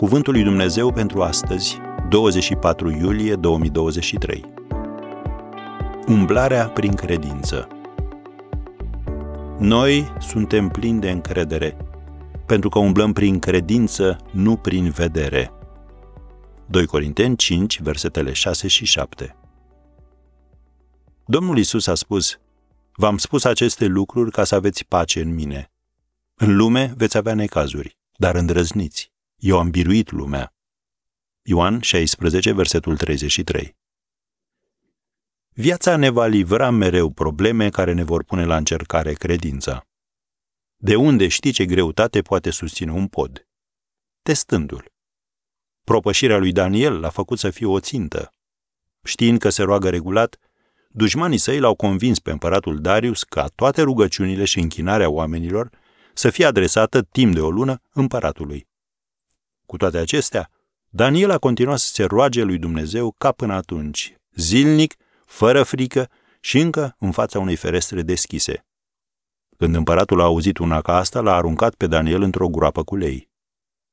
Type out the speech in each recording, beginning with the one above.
Cuvântul lui Dumnezeu pentru astăzi, 24 iulie 2023. Umblarea prin credință. Noi suntem plini de încredere, pentru că umblăm prin credință, nu prin vedere. 2 Corinteni 5, versetele 6 și 7. Domnul Isus a spus, V-am spus aceste lucruri ca să aveți pace în mine. În lume veți avea necazuri, dar îndrăzniți. Eu am biruit lumea. Ioan 16, versetul 33. Viața ne va livra mereu probleme care ne vor pune la încercare credința. De unde știi ce greutate poate susține un pod? Testându-l. Propășirea lui Daniel l-a făcut să fie o țintă. Știind că se roagă regulat, dușmanii săi l-au convins pe împăratul Darius ca toate rugăciunile și închinarea oamenilor să fie adresată timp de o lună împăratului. Cu toate acestea, Daniel a continuat să se roage lui Dumnezeu ca până atunci, zilnic, fără frică și încă în fața unei ferestre deschise. Când împăratul a auzit una ca asta, l-a aruncat pe Daniel într-o groapă cu lei.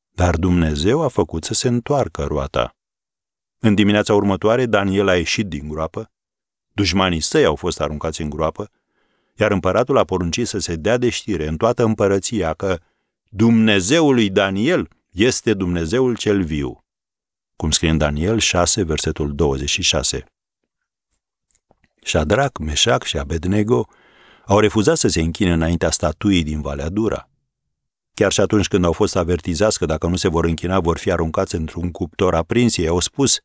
Dar Dumnezeu a făcut să se întoarcă roata. În dimineața următoare, Daniel a ieșit din groapă, dușmanii săi au fost aruncați în groapă, iar împăratul a poruncit să se dea de știre în toată împărăția că Dumnezeul lui Daniel este Dumnezeul cel viu. Cum scrie în Daniel 6, versetul 26. Shadrach, Meșac și Abednego au refuzat să se închine înaintea statuii din Valea Dura. Chiar și atunci când au fost avertizați că dacă nu se vor închina, vor fi aruncați într-un cuptor aprins, ei au spus,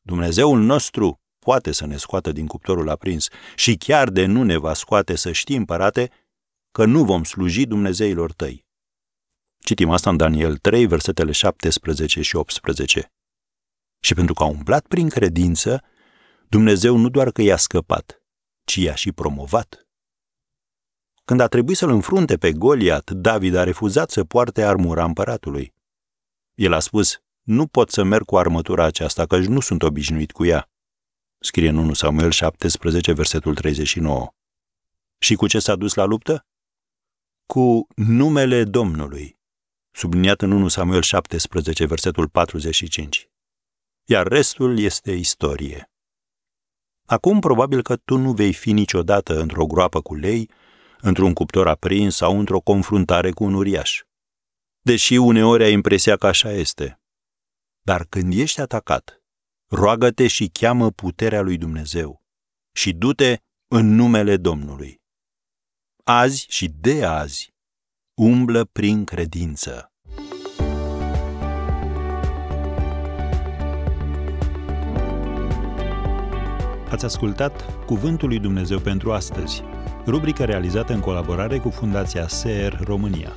Dumnezeul nostru poate să ne scoată din cuptorul aprins și chiar de nu ne va scoate să știm, părate, că nu vom sluji Dumnezeilor tăi. Citim asta în Daniel 3, versetele 17 și 18. Și pentru că a umblat prin credință, Dumnezeu nu doar că i-a scăpat, ci i-a și promovat. Când a trebuit să-l înfrunte pe Goliat, David a refuzat să poarte armura împăratului. El a spus, nu pot să merg cu armătura aceasta, căci nu sunt obișnuit cu ea. Scrie în 1 Samuel 17, versetul 39. Și cu ce s-a dus la luptă? Cu numele Domnului subliniat în 1 Samuel 17, versetul 45. Iar restul este istorie. Acum probabil că tu nu vei fi niciodată într-o groapă cu lei, într-un cuptor aprins sau într-o confruntare cu un uriaș. Deși uneori ai impresia că așa este. Dar când ești atacat, roagă-te și cheamă puterea lui Dumnezeu și du-te în numele Domnului. Azi și de azi umblă prin credință. Ați ascultat Cuvântul lui Dumnezeu pentru astăzi, rubrica realizată în colaborare cu Fundația SER România.